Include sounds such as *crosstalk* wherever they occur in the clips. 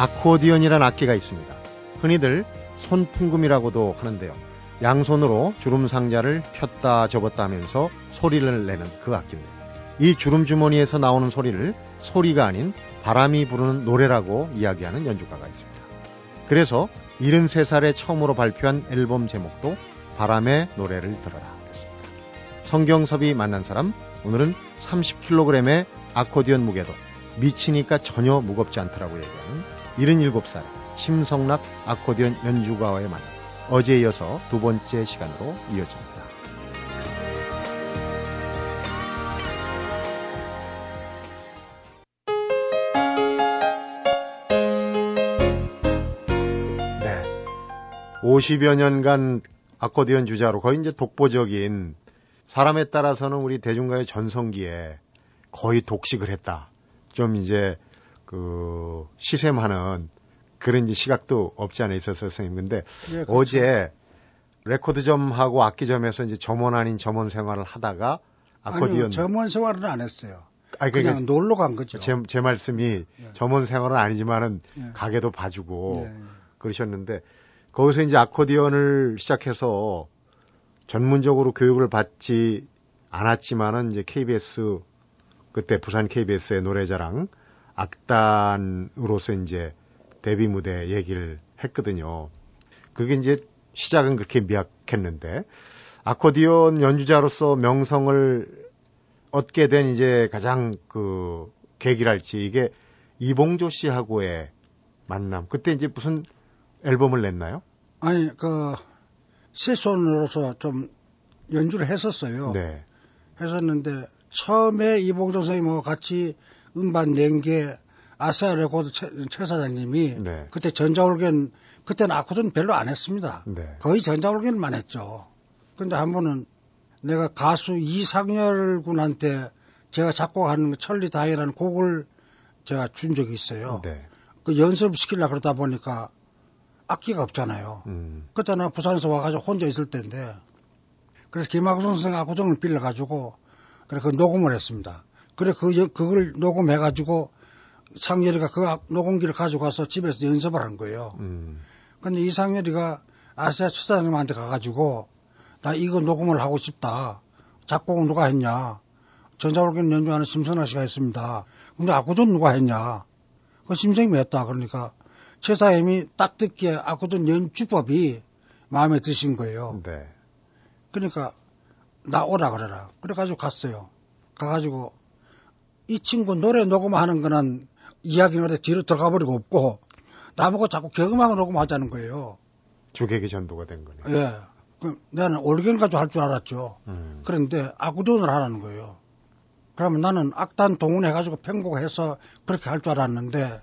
아코디언이란 악기가 있습니다. 흔히들 손풍금이라고도 하는데요. 양손으로 주름 상자를 폈다 접었다 하면서 소리를 내는 그 악기입니다. 이 주름 주머니에서 나오는 소리를 소리가 아닌 바람이 부르는 노래라고 이야기하는 연주가가 있습니다. 그래서 73살에 처음으로 발표한 앨범 제목도 바람의 노래를 들어라 였습니다. 성경섭이 만난 사람 오늘은 30kg의 아코디언 무게도 미치니까 전혀 무겁지 않더라고 얘기하는 77살 심성락 아코디언 연주가와의 만남 어제에 이어서 두 번째 시간으로 이어집니다. 네. 50여 년간 아코디언 주자로 거의 이제 독보적인 사람에 따라서는 우리 대중가의 전성기에 거의 독식을 했다. 좀 이제 그 시샘하는 그런 시각도 없지 않아 있어서 선생님. 근데 예, 그렇죠. 어제 레코드점하고 악기점에서 이제 점원 아닌 점원 생활을 하다가 아코디언 아니요, 점원 생활은 안 했어요. 아니, 그냥 그러니까 놀러 간 거죠. 제, 제 말씀이 예. 점원 생활은 아니지만은 예. 가게도 봐주고 예. 그러셨는데 거기서 이제 아코디언을 시작해서 전문적으로 교육을 받지 않았지만은 이제 KBS 그때 부산 KBS의 노래자랑 악단으로서 이제 데뷔 무대 얘기를 했거든요. 그게 이제 시작은 그렇게 미약했는데 아코디언 연주자로서 명성을 얻게 된 이제 가장 그 계기랄지 이게 이봉조 씨하고의 만남. 그때 이제 무슨 앨범을 냈나요? 아니 그 세션으로서 좀 연주를 했었어요. 네. 했었는데 처음에 이봉조 선생님하고 같이 음반 낸 게 아시아 레코드 최, 최 사장님이 네. 그때 전자올겐 그때는 아코드는 별로 안 했습니다. 네. 거의 전자올겐만 했죠. 근데 한 번은 내가 가수 이상열 군한테 제가 작곡하는 천리 다이라는 곡을 제가 준 적이 있어요. 네. 그 연습시키려 그러다 보니까 악기가 없잖아요. 음. 그때 는 부산에서 와가지고 혼자 있을 때인데 그래서 김학선 선생 아고정을 빌려가지고 그래 그 녹음을 했습니다. 그래 그 그걸 녹음해 가지고 상열이가 그 녹음기를 가져가서 집에서 연습을 한 거예요. 음. 근데 이상열이가 아시아 추사장님한테 가가지고 나 이거 녹음을 하고 싶다. 작곡은 누가 했냐? 전자올겐 연주하는 심선아 씨가 했습니다. 근데 아고도 누가 했냐? 그 심성이 했다. 그러니까 최사님이 딱 듣기에 아고도 연주법이 마음에 드신 거예요. 네. 그러니까 나 오라 그래라. 그래가지고 갔어요. 가가지고 이 친구 노래 녹음하는 거는 이야기는 어디 뒤로 들어가 버리고 없고 나보고 자꾸 경음하고 녹음하자는 거예요. 주객이 전도가 된 거네. 예. 그 나는 올겐 가지고 할 줄 알았죠. 음. 그런데 아구돈을 하라는 거예요. 그러면 나는 악단 동원해가지고 편곡해서 그렇게 할 줄 알았는데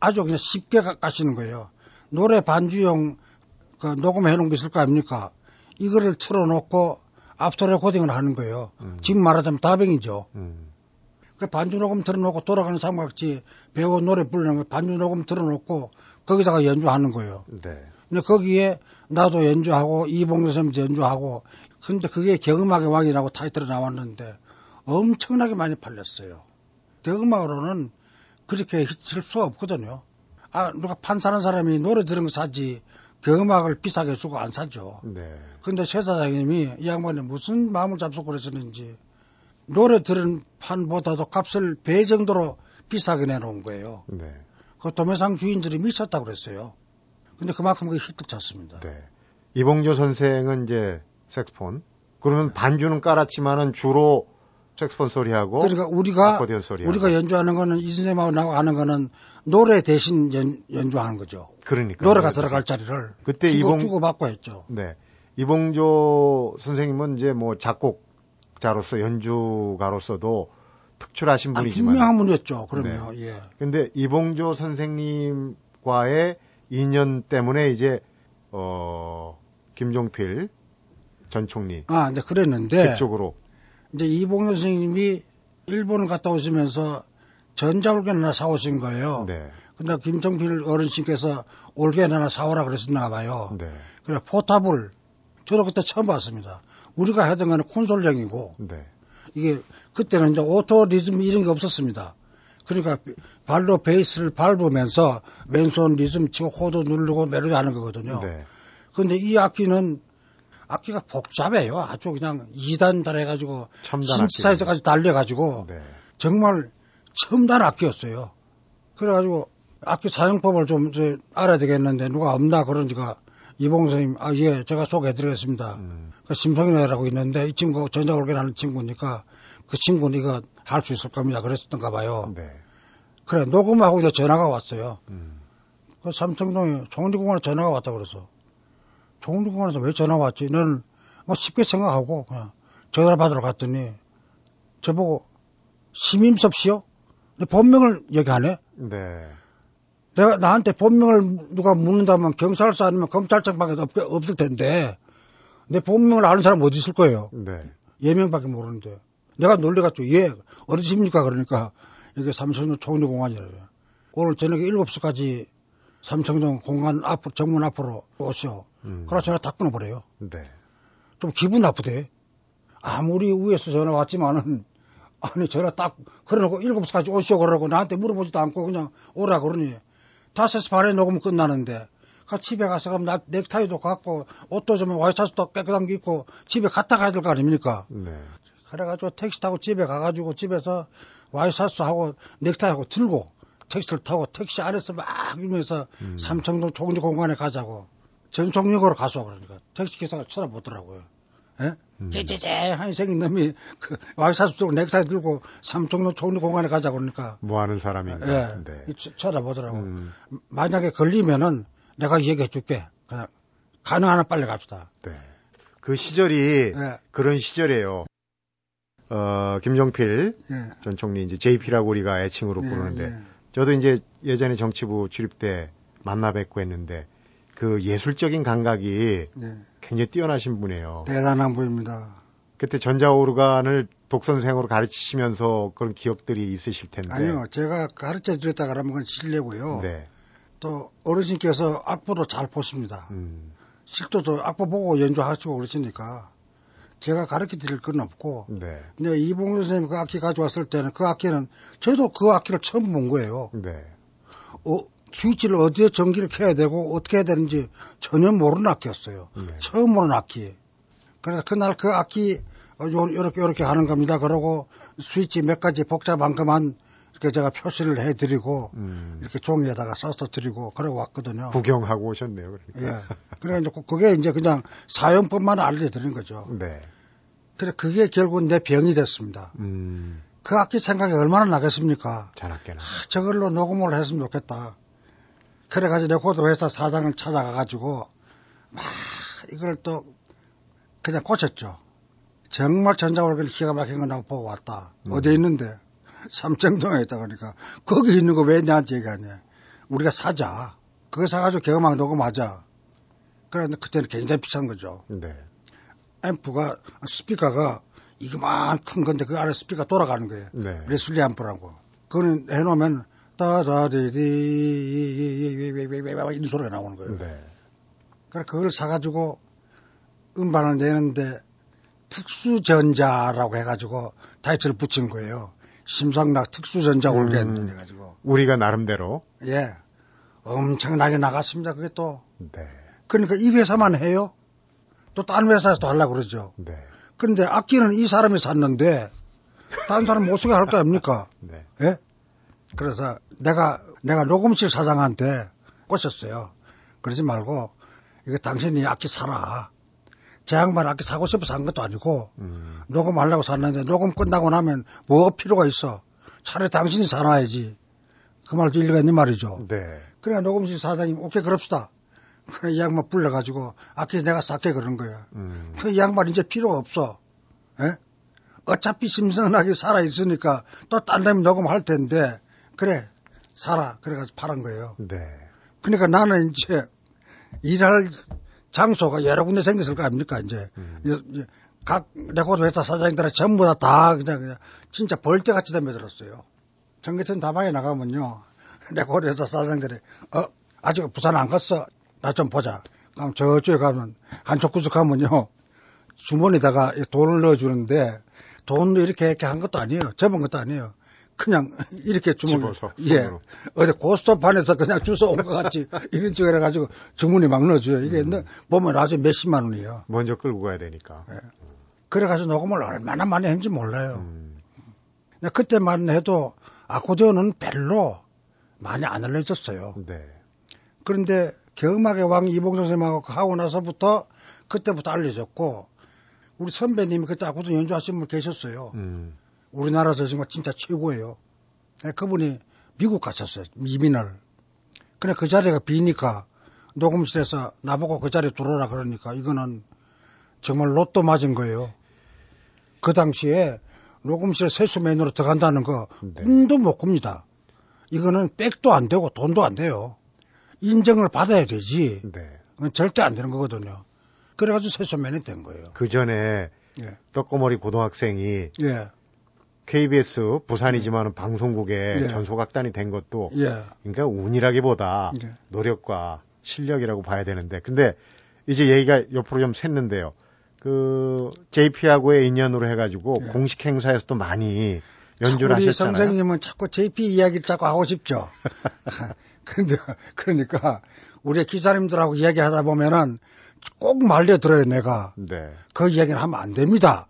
아주 그냥 쉽게 가시는 거예요. 노래 반주용 그 녹음해 놓은 게 있을 거 아닙니까? 이거를 틀어놓고 앞서 레코딩을 하는 거예요. 음. 지금 말하자면 다뱅이죠. 음. 그 반주 녹음 틀어놓고 돌아가는 삼각지 배우 노래 부르는 거 반주 녹음 틀어놓고 거기다가 연주하는 거예요. 네. 근데 거기에 나도 연주하고 이봉도 선생님도 연주하고 근데 그게 경음악의 왕이라고 타이틀이 나왔는데 엄청나게 많이 팔렸어요. 경음악으로는 그렇게 히트칠 수가 없거든요. 아, 누가 판 사는 사람이 노래 들은 거 사지 경음악을 비싸게 주고 안 사죠. 네. 근데 최 사장님이 이 양반이 무슨 마음을 잡수고 그랬었는지 노래 들은 판보다도 값을 배 정도로 비싸게 내놓은 거예요. 네. 그 도매상 주인들이 미쳤다고 그랬어요. 근데 그만큼 그 히트 쳤습니다. 네. 이봉조 선생은 이제 색스폰. 그러면 반주는 깔았지만은 주로 색스폰 소리하고 그러니까 우리가 우리가 연주하는 거는 이 선생님하고 나하고 하는 거는 노래 대신 연, 연주하는 거죠. 그러니까 노래가 들어갈 자리를 그때 주고, 이봉 주고 받고 했죠. 네. 이봉조 선생님은 이제 뭐 작곡 자로서 연주가로서도 특출하신 분이지만 아, 유명한 분이었죠. 그럼요. 네. 예. 근데 이봉조 선생님과의 인연 때문에 이제 어 김종필 전 총리 아, 네 그랬는데 그쪽으로 이제 이봉조 선생님이 일본을 갔다 오시면서 전자올겐 하나 사오신 거예요. 네. 근데 김종필 어르신께서 올겐 하나 사오라 그랬었나 봐요. 네. 그래 포탑을 저도 그때 처음 봤습니다. 우리가 하던 거는 콘솔형이고 네. 이게 그때는 이제 오토 리즘 이런 게 없었습니다. 그러니까 발로 베이스를 밟으면서 왼손 리듬 치고 호도 누르고 메로디 하는 거거든요. 네. 근데 이 악기는 악기가 복잡해요. 아주 그냥 2단 달해가지고 신사에서까지 달려가지고 네. 정말 첨단 악기였어요. 그래가지고 악기 사용법을 좀 알아야 되겠는데 누가 없나 그런지가 이봉 선생님 아 예 제가 소개해드리겠습니다. 음. 그 심성이라고 있는데 이 친구 전자올게라는 친구니까 그 친구는 이거 할 수 있을 겁니다. 그랬었던가 봐요. 네. 그래 녹음하고 이제 전화가 왔어요. 음. 그 삼성동에 종리공원에 전화가 왔다 그래서 종리공원에서 왜 전화 왔지? 너는 뭐 쉽게 생각하고 그냥 전화 받으러 갔더니 저보고 심임섭 씨요? 본명을 얘기하네. 네. 내가 나한테 본명을 누가 묻는다면 경찰서 아니면 검찰청밖에 없, 없을 텐데 내 본명을 아는 사람 어디 있을 거예요. 네. 예명밖에 모르는데 내가 놀래가지고 예 어디십니까 그러니까 이게 삼성동 총리공원이래요. 오늘 저녁에 7시까지 삼성동 공간 앞으로 정문 앞으로 오시오. 음. 그래서 전화 딱 끊어버려요. 네. 좀 기분 나쁘대. 아무리 위에서 전화 왔지만은 아니 전화 딱 그러놓고 7시까지 오시오 그러고 나한테 물어보지도 않고 그냥 오라 그러니 다섯 시 반에 녹음 끝나는데 그 집에 가서 그럼 나 넥타이도 갖고 옷도 좀 와이셔츠도 깨끗한 게 입고 집에 갔다 가야 될 거 아닙니까? 네. 그래가지고 택시 타고 집에 가가지고 집에서 와이셔츠하고 넥타이하고 들고 택시를 타고 택시 안에서 막 이러면서 음. 삼청동 종리 공간에 가자고 전총역으로 가서 그러니까 택시 기사가 쳐다보더라고요. 예? 음. 째째째 한 생긴 놈이 그 와이셔츠 들고 넥타이 들고 삼청동 종리 공간에 가자고 그러니까 뭐 하는 사람인가? 예. 네. 쳐다보더라고. 음. 만약에 걸리면은 내가 얘기해 줄게. 그냥 가능하나 빨리 갑시다. 네. 그 시절이 네. 그런 시절이에요. 어, 김종필 네. 전 총리 이제 JP라고 우리가 애칭으로 네, 부르는데 네. 저도 이제 예전에 정치부 출입 때 만나 뵙고 했는데 그 예술적인 감각이 네. 굉장히 뛰어나신 분이에요. 대단한 분입니다. 그때 전자오르간을 독선생으로 가르치시면서 그런 기억들이 있으실 텐데. 아니요, 제가 가르쳐 드렸다 그러면 그건 실례고요. 네. 또 어르신께서 악보도 잘 보십니다. 음. 실도도 악보 보고 연주하시고 그러시니까 제가 가르쳐 드릴 건 없고. 네. 근데 이봉규 선생님 그 악기 가져왔을 때는 그 악기는 저도 그 악기를 처음 본 거예요. 네. 어, 스위치를 어디에 전기를 켜야 되고 어떻게 해야 되는지 전혀 모르는 악기였어요. 네. 처음 보는 악기. 그래서 그날 그 악기 어, 요렇게 요렇게 하는 겁니다. 그러고 스위치 몇 가지 복잡한 것만 이렇게 제가 표시를 해드리고 음. 이렇게 종이에다가 써서 드리고 그러고 왔거든요. 구경하고 오셨네요. 그러니까. 예. 그래 이제 그게 이제 그냥 사용법만 알려드린 거죠. 네. 그래 그게 결국 내 병이 됐습니다. 음. 그 악기 생각이 얼마나 나겠습니까? 자나깨나. 아, 저걸로 녹음을 했으면 좋겠다. 그래가지고 레코드 회사 사장을 찾아가가지고 막 이걸 또 그냥 꽂혔죠. 정말 전자올겐을 기가 막힌 거 나고 보고 왔다. 음. 어디에 있는데? *laughs* 삼청동에 있다 그러니까 거기 있는 거 왜 나한테 얘기하냐. 우리가 사자. 그거 사가지고 경험하고 녹음하자. 그런데 그때는 굉장히 비싼 거죠. 네. 앰프가 스피커가 이거만 큰 건데 그 안에 스피커 돌아가는 거예요. 네. 레슬리 앰프라고. 그거는 해놓으면 따다디디 이 소리가 나오는 거예요. 네. 그래 그걸 사가지고 음반을 내는데 특수전자라고 해가지고 타이틀을 붙인 거예요. 심상락 특수전자 올겐 음, 해가지고 우리가 나름대로 예 엄청나게 나갔습니다. 그게 또 네. 그러니까 이 회사만 해요. 또딴 회사에서도 하려고 그러죠. 네. 그런데 악기는 이 사람이 샀는데 다른 사람 못 쓰게 할 거 아닙니까? 네. 예? 그래서 내가 내가 녹음실 사장한테 꼬셨어요. 그러지 말고 이거 당신이 악기 사라. 제 양반 악기 사고 싶어서 산 것도 아니고 음. 녹음하려고 샀는데 녹음 끝나고 나면 뭐 필요가 있어. 차라리 당신이 사놔야지. 그 말도 일리가 있는 말이죠. 네. 그래 녹음실 사장님 오케이 그럽시다. 그래 이 양반 불러가지고 악기 내가 싹게 그런 거야. 음. 그이 양반 이제 필요 없어. 예? 어차피 심성하게 살아 있으니까 또딴 데면 녹음할 텐데 그래 살아 그래가지고 팔은 거예요. 네. 그러니까 나는 이제 일할 장소가 여러 군데 생겼을 거 아닙니까, 이제. 음. 각 레코드 회사 사장님들은 전부 다, 다 그냥, 그냥 진짜 벌떼같이 덤벼들었어요. 전개천 다방에 나가면요. *laughs* 레코드 회사 사장들이, 어, 아직 부산 안 갔어? 나 좀 보자. 그럼 저쪽에 가면, 한쪽 구석 가면요. 주머니에다가 돈을 넣어주는데, 돈도 이렇게 이렇게 한 것도 아니에요. 접은 것도 아니에요. 그냥 이렇게 주문 예 어디 고스톱판에서 그냥 주워 온 것 같이 *laughs* 이런 식으로 해가지고 주문이 막 넣어줘요. 이게 음. 보면 아주 몇십만 원이에요. 먼저 끌고 가야 되니까. 예. 그래 가지고 녹음을 얼마나 많이 했는지 몰라요. 음. 그때만 해도 아코디온은 별로 많이 안 알려졌어요. 네. 그런데 경음악의 왕 이봉정 선생님하고 하고 나서부터 그때부터 알려졌고 우리 선배님이 그때 아코디온 연주하신 분 계셨어요. 음. 우리나라에서 정말 진짜 최고예요. 네, 그분이 미국 갔었어요. 이민을. 근데 그 자리가 비니까 녹음실에서 나보고 그 자리에 들어오라 그러니까 이거는 정말 로또 맞은 거예요. 그 당시에 녹음실에 세수맨으로 들어간다는 거 네. 꿈도 못 꿉니다. 이거는 백도 안 되고 돈도 안 돼요. 인정을 받아야 되지. 네. 그건 절대 안 되는 거거든요. 그래가지고 세수맨이 된 거예요. 그 전에 예. 떡고머리 고등학생이 예. KBS 부산이지만 은 방송국의 예. 전소각단이 된 것도 예. 그러니까 운이라기보다 예. 노력과 실력이라고 봐야 되는데 근데 이제 얘기가 옆으로 좀 샜는데요. 그 JP하고의 인연으로 해가지고 예. 공식 행사에서도 많이 연주를 우리 하셨잖아요. 선생님은 자꾸 JP 이야기를 자꾸 하고 싶죠. *laughs* *laughs* 그런데 그러니까 우리 기사님들하고 이야기하다 보면은 꼭 말려 들어요 내가. 네. 그 이야기를 하면 안 됩니다.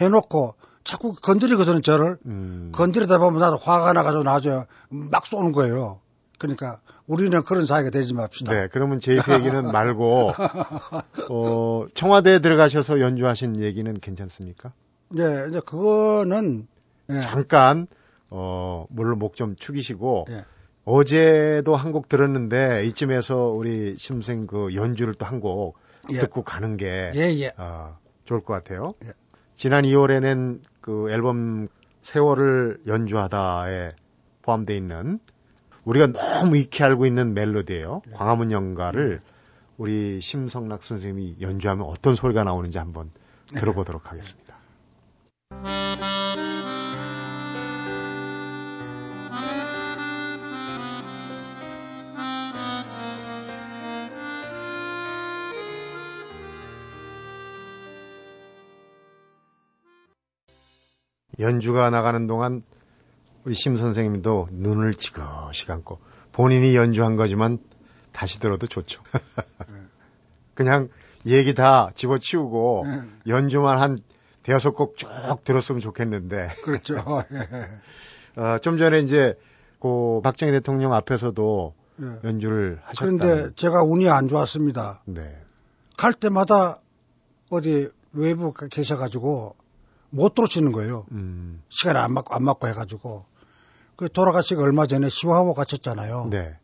해놓고 자꾸 건드리거든요, 저를. 음. 건드리다 보면 나도 화가 나가지고 나중에 막 쏘는 거예요. 그러니까 우리는 그런 사이가 되지 맙시다. 네, 그러면 JP 얘기는 말고, *laughs* 어, 청와대에 들어가셔서 연주하신 얘기는 괜찮습니까? 네, 이제 그거는. 네. 잠깐, 어, 물론 목 좀 축이시고, 네. 어제도 한 곡 들었는데, 이쯤에서 우리 심생 그 연주를 또 한곡 예. 듣고 가는 게, 예, 예. 어, 좋을 것 같아요. 예. 지난 2월에 낸 그 앨범 세월을 연주하다에 포함되어 있는 우리가 너무 익히 알고 있는 멜로디예요. 네. 광화문 연가를 우리 심성락 선생님이 연주하면 어떤 소리가 나오는지 한번 네. 들어보도록 하겠습니다. 연주가 나가는 동안 우리 심 선생님도 눈을 지그시 감고 본인이 연주한 거지만 다시 들어도 좋죠. *laughs* 그냥 얘기 다 집어치우고 네. 연주만 한 대여섯 곡 쭉 들었으면 좋겠는데. 그렇죠. *laughs* 어, 좀 전에 이제 그 박정희 대통령 앞에서도 네. 연주를 하셨다. 그런데 제가 운이 안 좋았습니다. 네. 갈 때마다 어디 외부 계셔가지고 못 들어치는 거예요. 음. 시간을 안 맞고, 안 맞고 해가지고. 그 돌아가시고 얼마 전에 시화하고 갔었잖아요. 네.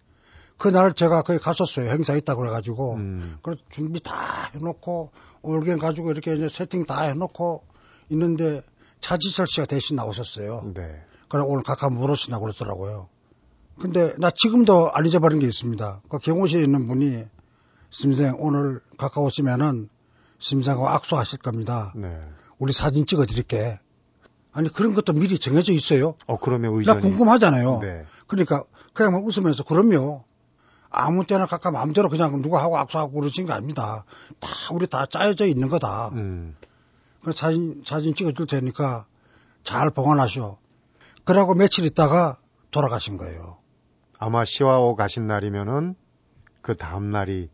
그날 제가 거기 갔었어요. 행사 있다고 그래가지고. 음. 그래서 준비 다 해놓고, 올겐 가지고 이렇게 이제 세팅 다 해놓고 있는데 차지철 씨가 대신 나오셨어요. 네. 그래 오늘 각하 물으시나고 그러더라고요. 근데 나 지금도 안 잊어버린 게 있습니다. 그 경호실에 있는 분이 심생 오늘 가까우시면은 심생하고 악수하실 겁니다. 네. 우리 사진 찍어 드릴게. 아니 그런 것도 미리 정해져 있어요. 어 그러면 의전이 나 궁금하잖아요. 네. 그러니까 그냥 막 웃으면서 그럼요. 아무 때나 각각 마음대로 그냥 누가 하고 악수하고 그러신 게 아닙니다. 다 우리 다 짜여져 있는 거다. 음. 그 사진 사진 찍어줄 테니까 잘 보관하시오. 그러고 며칠 있다가 돌아가신 거예요. 아마 시와오 가신 날이면은 그 다음 날이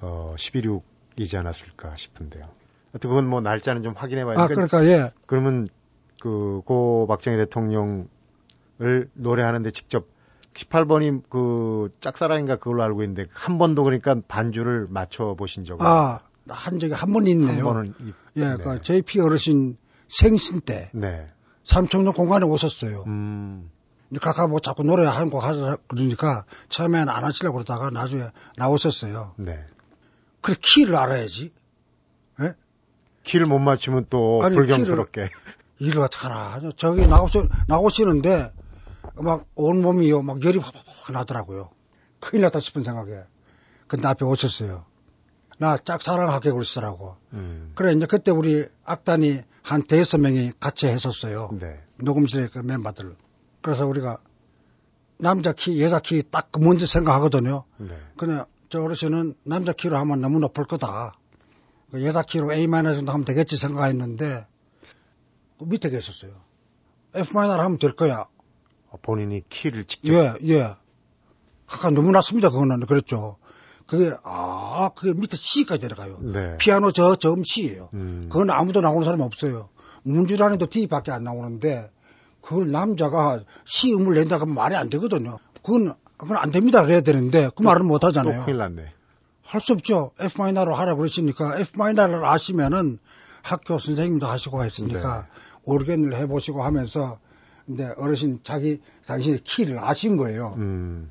어 11.6이지 않았을까 싶은데요. 그건 뭐 날짜는 좀 확인해 봐야 아, 그러니까 예. 그러면 그 고 박정희 대통령을 노래하는데 직접 18번이 그 짝사랑인가 그걸로 알고 있는데 한 번도 그러니까 반주를 맞춰 보신 적은 아, 한 적이 한 번 있네요. 한 번은 예, 네. 그 JP 어르신 생신 때 네. 삼청동 공간에 오셨어요. 음. 각각 뭐 자꾸 노래 한곡 하자 그러니까 처음에는 안 하시려고 그러다가 나중에 나오셨어요. 네. 그래 키를 알아야지. 예? 키를 못 맞추면 또 아니, 불경스럽게. 일을 어떡하나. 저기 나오시, 나오시는데 막 온몸이요. 막 열이 확확 나더라고요. 큰일 났다 싶은 생각에. 근데 앞에 오셨어요. 나 짝사랑하게 그러시더라고. 음. 그래, 이제 그때 우리 악단이 한 대여섯 명이 같이 했었어요. 네. 녹음실에 그 멤버들. 그래서 우리가 남자 키, 여자 키 딱 먼저 생각하거든요. 네. 근데 저 어르신은 남자 키로 하면 너무 높을 거다. 그 여자 키로 A 마이너 정도 하면 되겠지 생각했는데 그 밑에 계셨어요. F 마이너 하면 될 거야. 본인이 키를 직접. 예, 예. 아까 너무 낮습니다. 그거는 그랬죠. 그게 아 그게 밑에 C까지 내려가요. 네. 피아노 저 저음 C예요. 음. 그건 아무도 나오는 사람이 없어요. 문주란에도 D밖에 안 나오는데 그걸 남자가 C 음을 낸다 그러면 말이 안 되거든요. 그건 그건 안 됩니다. 그래야 되는데 그 말은 못 하잖아요. 또 큰일 났네. 할 수 없죠. F 마이너로 하라 그러시니까 F 마이너를 아시면은 학교 선생님도 하시고 했으니까 네. 오르겐을 해보시고 하면서 근데 어르신 자기 당신의 키를 아신 거예요. 음.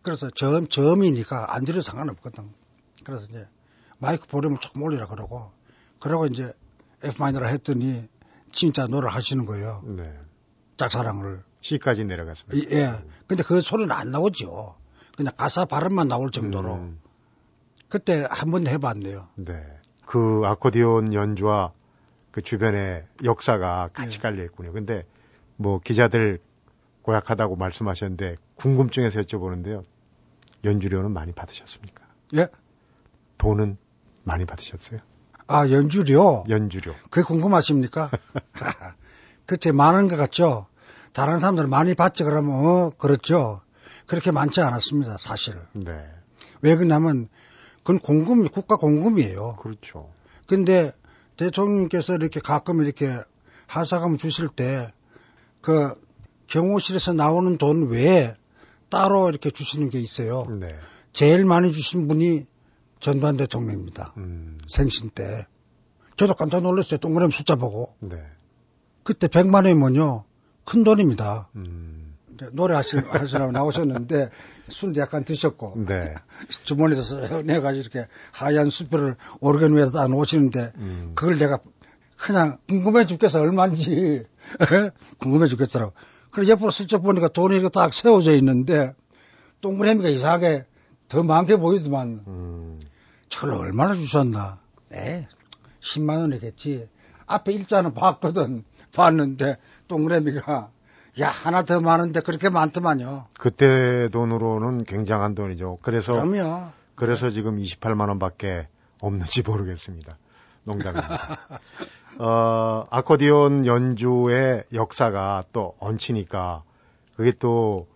그래서 점, 점이니까 안 들여도 상관없거든. 그래서 이제 마이크 볼륨을 조금 올리라 그러고, 그러고 이제 F 마이너를 했더니 진짜 노래를 하시는 거예요. 네. 짝사랑을. C까지 내려갔습니다. 예. 근데 그 소리는 안 나오죠. 그냥 가사 발음만 나올 정도로. 음. 그때 한번 해봤네요. 네. 그 아코디온 연주와 그 주변의 역사가 같이 예. 깔려 있군요. 근데 뭐 기자들 고약하다고 말씀하셨는데 궁금증에서 여쭤보는데요. 연주료는 많이 받으셨습니까? 예. 돈은 많이 받으셨어요? 아, 연주료? 연주료. 그게 궁금하십니까? *laughs* 그때 많은 것 같죠? 다른 사람들 많이 받지 그러면, 어, 그렇죠. 그렇게 많지 않았습니다, 사실. 네. 왜 그러냐면, 그건 공금, 국가 공금이에요. 그렇죠. 근데 대통령께서 이렇게 가끔 이렇게 하사감 주실 때, 그 경호실에서 나오는 돈 외에 따로 이렇게 주시는 게 있어요. 네. 제일 많이 주신 분이 전두환 대통령입니다. 음. 생신 때. 저도 깜짝 놀랐어요. 동그라미 숫자 보고. 네. 그때 100만 원이면요. 큰 돈입니다. 음. 노래 하시러, 하시라고 나오셨는데 술도 약간 드셨고 네. *laughs* 주머니에서 내가지고 이렇게 하얀 수표를 오르간 위에다 다 놓으시는데 음. 그걸 내가 그냥 궁금해 죽겠어 얼마인지 *laughs* 궁금해 죽겠더라고. 그래서 옆으로 슬쩍 보니까 돈이 이렇게 딱 세워져 있는데 동그라미가 이상하게 더 많게 보이더만 음. 저를 얼마나 주셨나? 에 10만 원이겠지. 앞에 일자는 봤거든. 봤는데 동그라미가 야 하나 더 많은데 그렇게 많더만요. 그때 돈으로는 굉장한 돈이죠. 그래서 그럼요. 그래서 네. 지금 28만 원밖에 없는지 모르겠습니다. 농담입니다. *laughs* 어, 아코디온 연주의 역사가 또 얹히니까 그게 또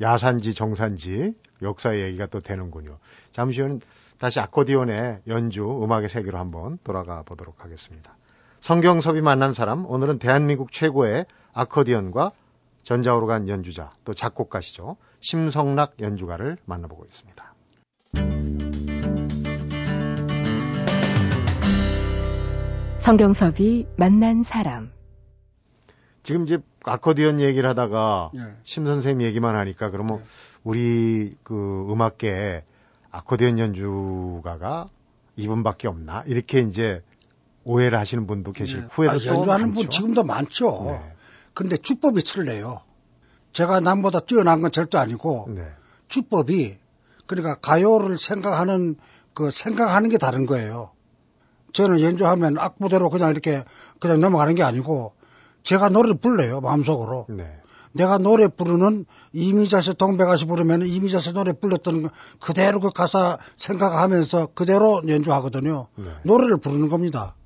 야산지 정산지 역사의 얘기가 또 되는군요. 잠시 후는 다시 아코디온의 연주 음악의 세계로 한번 돌아가 보도록 하겠습니다. 성경섭이 만난 사람 오늘은 대한민국 최고의 아코디언과 전자오르간 연주자 또 작곡가시죠. 심성락 연주가를 만나보고 있습니다. 성경섭이 만난 사람. 지금 이제 아코디언 얘기를 하다가 예. 심 선생님 얘기만 하니까 그러면 예. 우리 그 음악계에 아코디언 연주가가 이분밖에 없나 이렇게 이제 오해를 하시는 분도 계시고 예. 후에도 아, 연주하는 많죠. 분 지금도 많죠. 네. 그런데 주법이 틀려요. 제가 남보다 뛰어난 건 절대 아니고 네. 주법이 그러니까 가요를 생각하는 그 생각하는 게 다른 거예요. 저는 연주하면 악보대로 그냥 이렇게 그냥 넘어가는 게 아니고 제가 노래를 불러요 마음속으로. 네. 내가 노래 부르는 이미자씨 동백아씨 부르면 이미자씨 노래 불렀던 그대로 그 가사 생각하면서 그대로 연주하거든요. 네. 노래를 부르는 겁니다.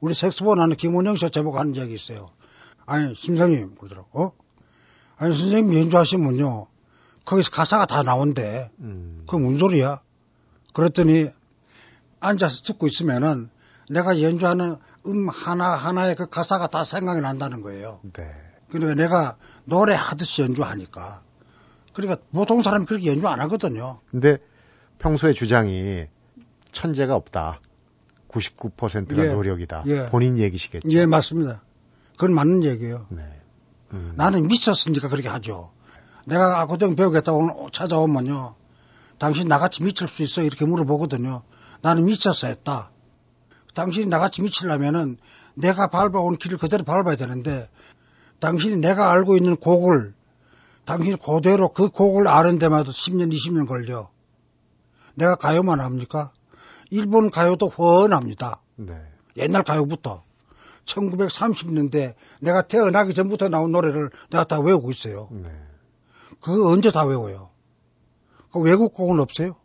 우리 색소폰 하는 김원영 씨 제목 하는 적이 있어요. 아니 심성님 그러더라고. 어? 아니 선생님 연주하시면요 거기서 가사가 다 나온대. 음. 그게 무슨 소리야? 그랬더니 앉아서 듣고 있으면은 내가 연주하는 음 하나하나의 그 가사가 다 생각이 난다는 거예요. 네. 그러니까 내가 노래 하듯이 연주하니까. 그러니까 보통 사람이 그렇게 연주 안 하거든요. 근데 평소에 주장이 천재가 없다. 99%가 예, 노력이다. 예. 본인 얘기시겠죠. 예, 맞습니다. 그건 맞는 얘기예요. 네. 음. 나는 미쳤으니까 그렇게 하죠. 내가 아고등 배우겠다고 찾아오면요. 당신 나같이 미칠 수 있어? 이렇게 물어보거든요. 나는 미쳐서 했다. 당신이 나같이 미치려면은 내가 밟아온 길을 그대로 밟아야 되는데 당신이 내가 알고 있는 곡을 당신이 그대로 그 곡을 아는 데마다 10년, 20년 걸려. 내가 가요만 합니까? 일본 가요도 훤합니다. 네. 옛날 가요부터. 1930년대 내가 태어나기 전부터 나온 노래를 내가 다 외우고 있어요. 네. 그거 언제 다 외워요? 그 외국 곡은 없어요?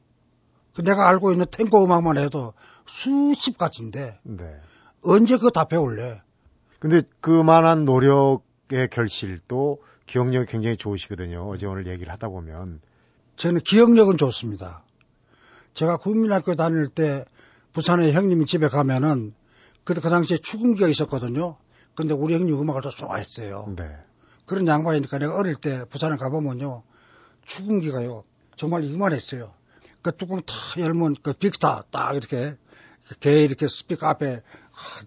그 내가 알고 있는 탱고 음악만 해도 수십 가지인데 네. 언제 그거 다 배울래? 근데 그만한 노력 기억의 결실도 기억력이 굉장히 좋으시거든요. 어제 오늘 얘기를 하다 보면. 저는 기억력은 좋습니다. 제가 국민학교 다닐 때 부산에 형님 집에 가면은 그때 그 당시에 축음기가 있었거든요. 근데 우리 형님 음악을 더 좋아했어요. 네. 그런 양반이니까 내가 어릴 때 부산에 가보면요. 축음기가요. 정말 이만했어요. 그 뚜껑 탁 열면 그 빅스타 딱 이렇게 개 이렇게 스피커 앞에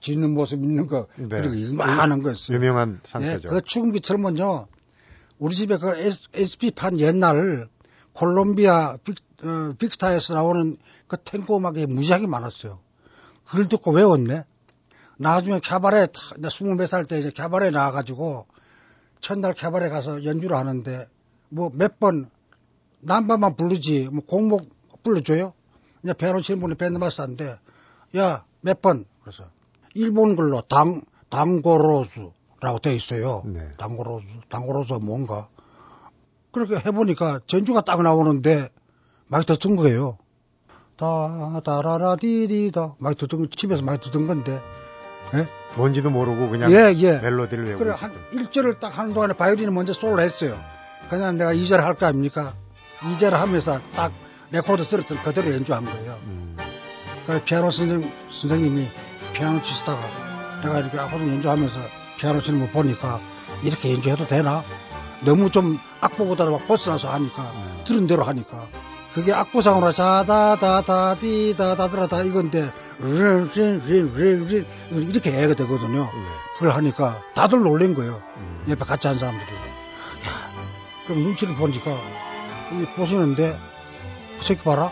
짓는 모습 있는 거 네. 그리고 이만한 거였어요. 유명한 상태죠. 네, 그 축음기 틀면요. 우리 집에 그 SP판 옛날 콜롬비아 빅, 어, 빅스타에서 나오는 그 탱고 음악이 무지하게 많았어요. 그걸 듣고 외웠네. 나중에 캬바레, 나 스물 몇 살 때 이제 캬바레 나와가지고 첫날 캬바레 가서 연주를 하는데 뭐 몇 번 남바만 부르지 뭐 공목 불러줘요. 이제 피아노 치는 분이 밴드 마스터인데 야 몇 번 그래서 일본 글로 당 당고로스라고 돼 있어요. 네. 당고로스 당고로스 뭔가 그렇게 해보니까 전주가 딱 나오는데 막 듣던 거예요. 다다라라 디디다 막 듣던 집에서 막 듣던 건데 예? 뭔지도 모르고 그냥 예, 예. 멜로디를 외우고 그래 한 1절을 딱 하는 동안에 바이올린을 먼저 솔로 했어요. 그냥 내가 2절 할 거 아닙니까? 2절 하면서 딱 레코드 들었던 그대로 연주한 거예요. 음. 그 피아노 선생님, 선생님이 피아노 치시다가 내가 이렇게 아코드 연주하면서 피아노 치는 거 보니까 이렇게 연주해도 되나? 너무 좀 악보보다 막 벗어나서 하니까 음. 들은 대로 하니까 그게 악보상으로 자다다다디다다다다 이건데 이렇게 해야 되거든요. 네. 그걸 하니까 다들 놀란 거예요. 음. 옆에 같이 한 사람들이. 야, 그럼 눈치를 보니까 보시는데 그 새끼 봐라.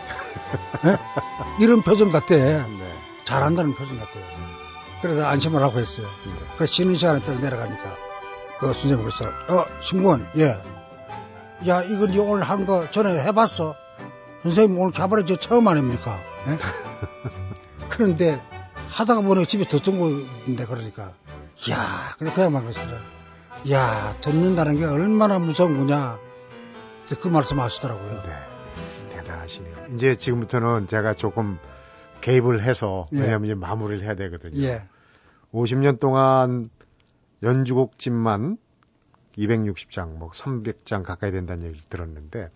네? *laughs* 이런 표정 같아. 네. 잘한다는 표정 같아요. 그래서 안심을 하고 했어요. 네. 그래서 쉬는 시간에 딱 내려가니까 그 선생님 그랬어요. 어, 신군, 예. 야, 니 오늘 한 거 전에 해봤어. 선생님 오늘 가버려 저 처음 아닙니까? 예? *laughs* 그런데 하다가 보니 집에 듣던 거인데 그러니까 야 근데 그야만 그랬어요. 야 듣는다는 게 얼마나 무서운 거냐 그 말씀 하시더라고요. 네, 대단하시네요. 이제 지금부터는 제가 조금 개입을 해서 예. 왜냐하면 이제 마무리를 해야 되거든요. 예. 50년 동안 연주곡집만 260장, 뭐 300장 가까이 된다는 얘기를 들었는데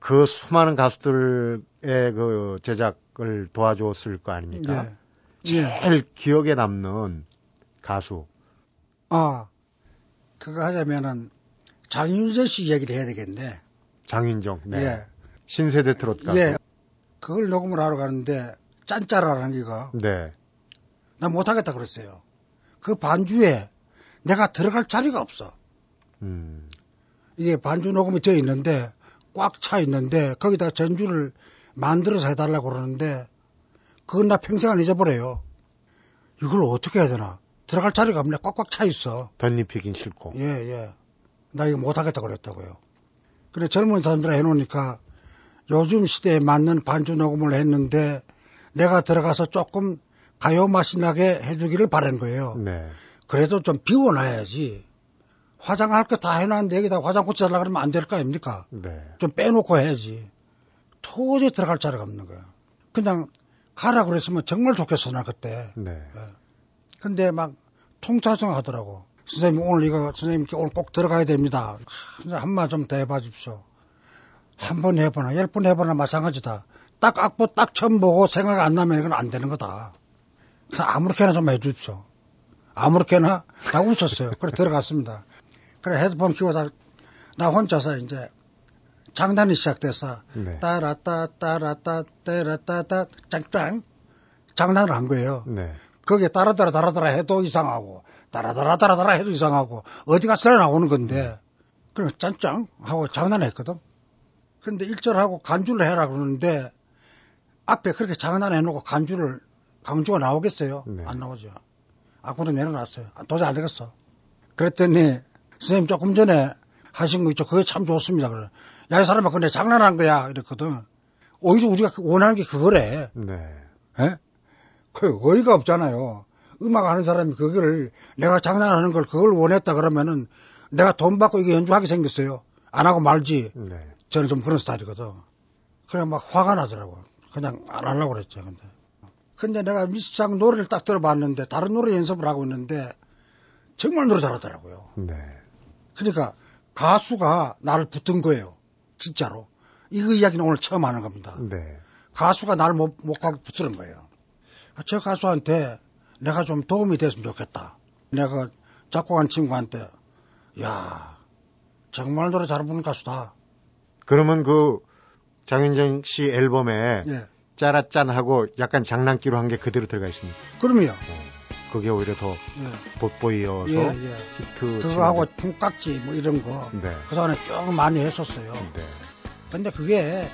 그 수많은 가수들의 그 제작을 도와줬을 거 아닙니까? 예. 제일 예. 기억에 남는 가수. 아, 그거 하자면은 장윤정 씨 얘기를 해야 되겠네. 장윤정, 네. 예. 신세대 트롯 가수. 예. 그걸 녹음을 하러 가는데 짠짜라는 게가. 네. 나 못하겠다 그랬어요. 그 반주에 내가 들어갈 자리가 없어. 음. 이게 반주 녹음이 되어 있는데 꽉 차 있는데 거기다 전주를 만들어서 해달라고 그러는데 그건 나 평생 안 잊어버려요. 이걸 어떻게 해야 되나? 들어갈 자리가 없네. 꽉꽉 차 있어. 덧입히긴 싫고. 예, 예. 나 이거 못하겠다 그랬다고요. 그래 젊은 사람들 해놓으니까 요즘 시대에 맞는 반주 녹음을 했는데 내가 들어가서 조금 가요 맛이 나게 해주기를 바란 거예요. 네. 그래도 좀 비워놔야지. 화장할 거 다 해놨는데 여기다 화장 고치 달라 그러면 안 될 거 아닙니까? 네. 좀 빼놓고 해야지. 도저히 들어갈 자리가 없는 거야. 그냥 가라 그랬으면 정말 좋겠어, 나 그때. 네. 네. 근데 막 통차정 하더라고. 선생님 오늘 이거 선생님 오늘 꼭 들어가야 됩니다. 한마 좀 더 해봐 주십시오. 한 번 해보나 열 번 해보나 마찬가지다. 딱 악보 딱 처음 보고 생각 안 나면 이건 안 되는 거다. 아무렇게나 좀 해주십시오. 아무렇게나 다 웃었어요. 그래 들어갔습니다. 그래 헤드폰 키워다 나 혼자서 이제 장단이 시작돼서 네. 따라따 따라따 따라따따 짱짱 장난을 한 거예요. 네. 거기에 따라따라 따라따라 해도 이상하고 따라따라 따라따라 해도 이상하고 어디가 쓸어 나오는 건데 그럼 짱짱 하고 장난했거든. 근데 일절하고 간주를 해라 그러는데 앞에 그렇게 장난해 놓고 간주를 강주가 나오겠어요? 네. 안 나오죠. 앞으로 내려놨어요. 도저히 안 되겠어. 그랬더니 선생님 조금 전에 하신 거 있죠. 그게 참 좋습니다. 그래. 야, 이 사람아, 근데 장난한 거야. 이랬거든. 오히려 우리가 원하는 게 그거래. 네. 예? 그 어이가 없잖아요. 음악 하는 사람이 그거를 내가 장난하는 걸 그걸 원했다 그러면은 내가 돈 받고 이게 연주하게 생겼어요. 안 하고 말지. 네. 저는 좀 그런 스타일이거든. 그냥 막 화가 나더라고. 그냥 안 하려고 그랬죠. 근데. 근데 내가 미스창 노래를 딱 들어봤는데 다른 노래 연습을 하고 있는데 정말 노래 잘하더라고요. 네. 그러니까 가수가 나를 붙은 거예요. 진짜로. 이거 이야기는 오늘 처음 하는 겁니다. 네. 가수가 나를 못, 못 가고 붙이는 거예요. 저 가수한테 내가 좀 도움이 됐으면 좋겠다. 내가 작곡한 친구한테, 야 정말 노래 잘 부르는 가수다. 그러면 그 장윤정 씨 앨범에 예. 짜라짠하고 약간 장난기로 한 게 그대로 들어가 있습니다. 그럼요. 어, 그게 오히려 더 예. 돋보이어서 예, 예. 히트. 그거하고 퉁깍지 뭐 이런 거. 네. 그 전에 쭉 많이 했었어요. 네. 근데 그게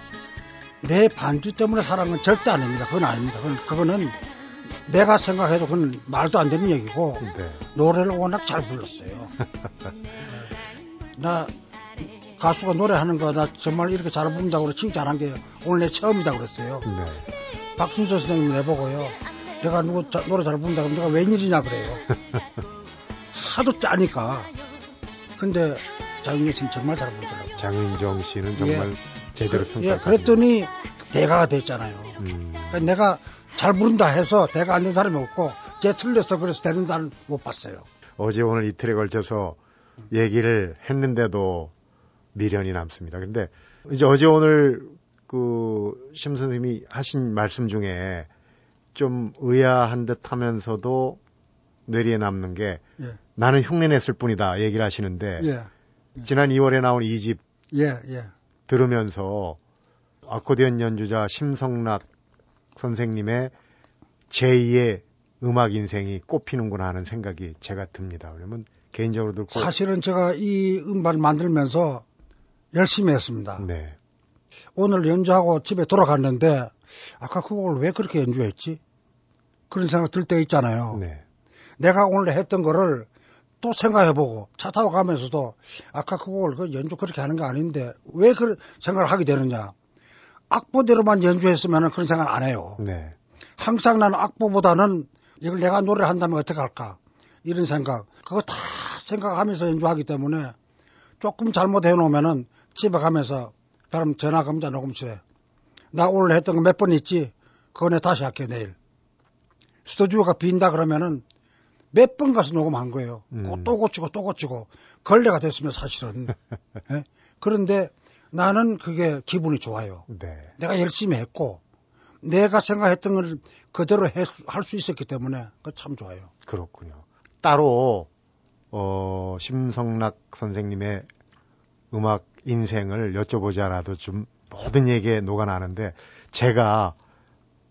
내 반주 때문에 건 절대 아닙니다. 그건 아닙니다. 그건, 그거는 내가 생각해도 그건 말도 안 되는 얘기고 네. 노래를 워낙 잘 불렀어요. *laughs* 나 가수가 노래하는 거 나 정말 이렇게 잘 부른다고 칭찬한 게 오늘 내 처음이다 그랬어요. 네. 박순서 선생님 내보고요. 내가 누구 자, 노래 잘 부른다 그러면 내가 웬일이냐 그래요. 하도 짜니까. 근데 장윤정 씨는 정말 잘 부르더라고요. 장윤정 씨는 정말 예. 제대로 평가. 예, 그랬더니 대가가 됐잖아요. 음. 그러니까 내가 잘 부른다 해서 대가 안 된 사람이 없고 제 틀려서 그래서 되는 사람 못 봤어요. 어제 오늘 이틀에 걸쳐서 얘기를 했는데도 미련이 남습니다. 근데 이제 어제 오늘 그 심 선생님이 하신 말씀 중에 좀 의아한 듯 하면서도 뇌리에 남는 게 예. 나는 흉내냈을 뿐이다 얘기를 하시는데 예. 예. 지난 2월에 나온 이집 예, 예. 들으면서 아코디언 연주자 심성락 선생님의 제2의 음악 인생이 꼽히는구나 하는 생각이 제가 듭니다. 그러면 개인적으로 도 사실은 제가 이 음반을 만들면서 열심히 했습니다. 네. 오늘 연주하고 집에 돌아갔는데 아까 그 곡을 왜 그렇게 연주했지? 그런 생각 들 때 있잖아요. 네. 내가 오늘 했던 거를 또 생각해보고 차 타고 가면서도 아까 그 곡을 그 연주 그렇게 하는 거 아닌데 왜 그런 생각을 하게 되느냐. 악보대로만 연주했으면 그런 생각 안 해요. 네. 항상 나는 악보보다는 이걸 내가 노래를 한다면 어떻게 할까. 이런 생각. 그거 다 생각하면서 연주하기 때문에 조금 잘못해 놓으면은 집에 가면서 그럼 전화 검자 녹음실에 나 오늘 했던 거 몇 번 있지? 그거 내 다시 할게 내일. 스튜디오가 빈다 그러면은 몇 번 가서 녹음한 거예요. 음. 또 고치고 또 고치고 걸레가 됐으면 사실은. 네? *laughs* 그런데 나는 그게 기분이 좋아요. 네. 내가 열심히 했고 내가 생각했던 걸 그대로 할 수 있었기 때문에 그 참 좋아요. 그렇군요. 따로 어, 심성락 선생님의 음악 인생을 여쭤보자라도 좀 모든 얘기에 녹아나는데 제가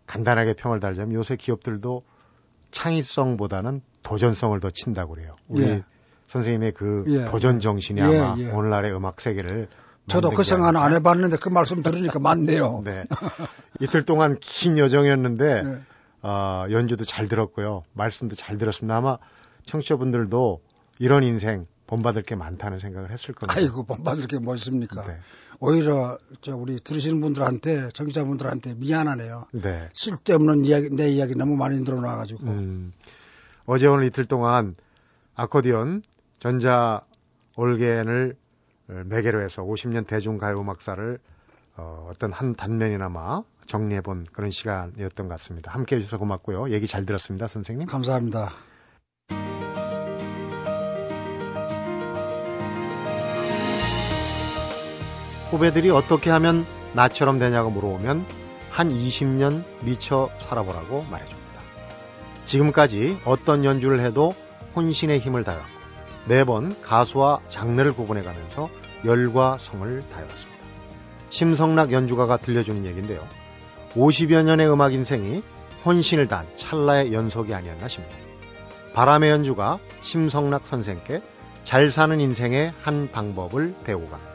간단하게 평을 달자면 요새 기업들도 창의성보다는 도전성을 더 친다고 그래요. 우리 예. 선생님의 그 예. 도전 정신이 예, 아마 예. 오늘날의 음악 세계를 저도 그 생각은 안 해봤는데 그 말씀 들으니까 맞네요. *laughs* 네. 이틀 동안 긴 여정이었는데 네. 어, 연주도 잘 들었고요. 말씀도 잘 들었습니다. 아마 청취자분들도 이런 인생 본받을 게 많다는 생각을 했을 겁니다. 아이고 본받을 게뭐 있습니까? 네. 오히려 저 우리 들으시는 분들한테 청취자분들한테 미안하네요. 네. 쓸데없는 이야기 내 이야기 너무 많이 들어놔가지고. 음, 어제 오늘 이틀 동안 아코디언 전자 올겐을 매개로 해서 50년 대중가요 음악사를 어, 어떤 한 단면이나마 정리해본 그런 시간이었던 것 같습니다. 함께 해주셔서 고맙고요. 얘기 잘 들었습니다, 선생님. 감사합니다. 후배들이 어떻게 하면 나처럼 되냐고 물어보면 한 20년 미쳐 살아보라고 말해줍니다. 지금까지 어떤 연주를 해도 혼신의 힘을 다했고 매번 가수와 장르를 구분해가면서 열과 성을 다해왔습니다. 심성락 연주가가 들려주는 얘기인데요. 50여 년의 음악 인생이 혼신을 단 찰나의 연속이 아니었나 싶네요. 바람의 연주가 심성락 선생께 잘 사는 인생의 한 방법을 배우고 갑니다.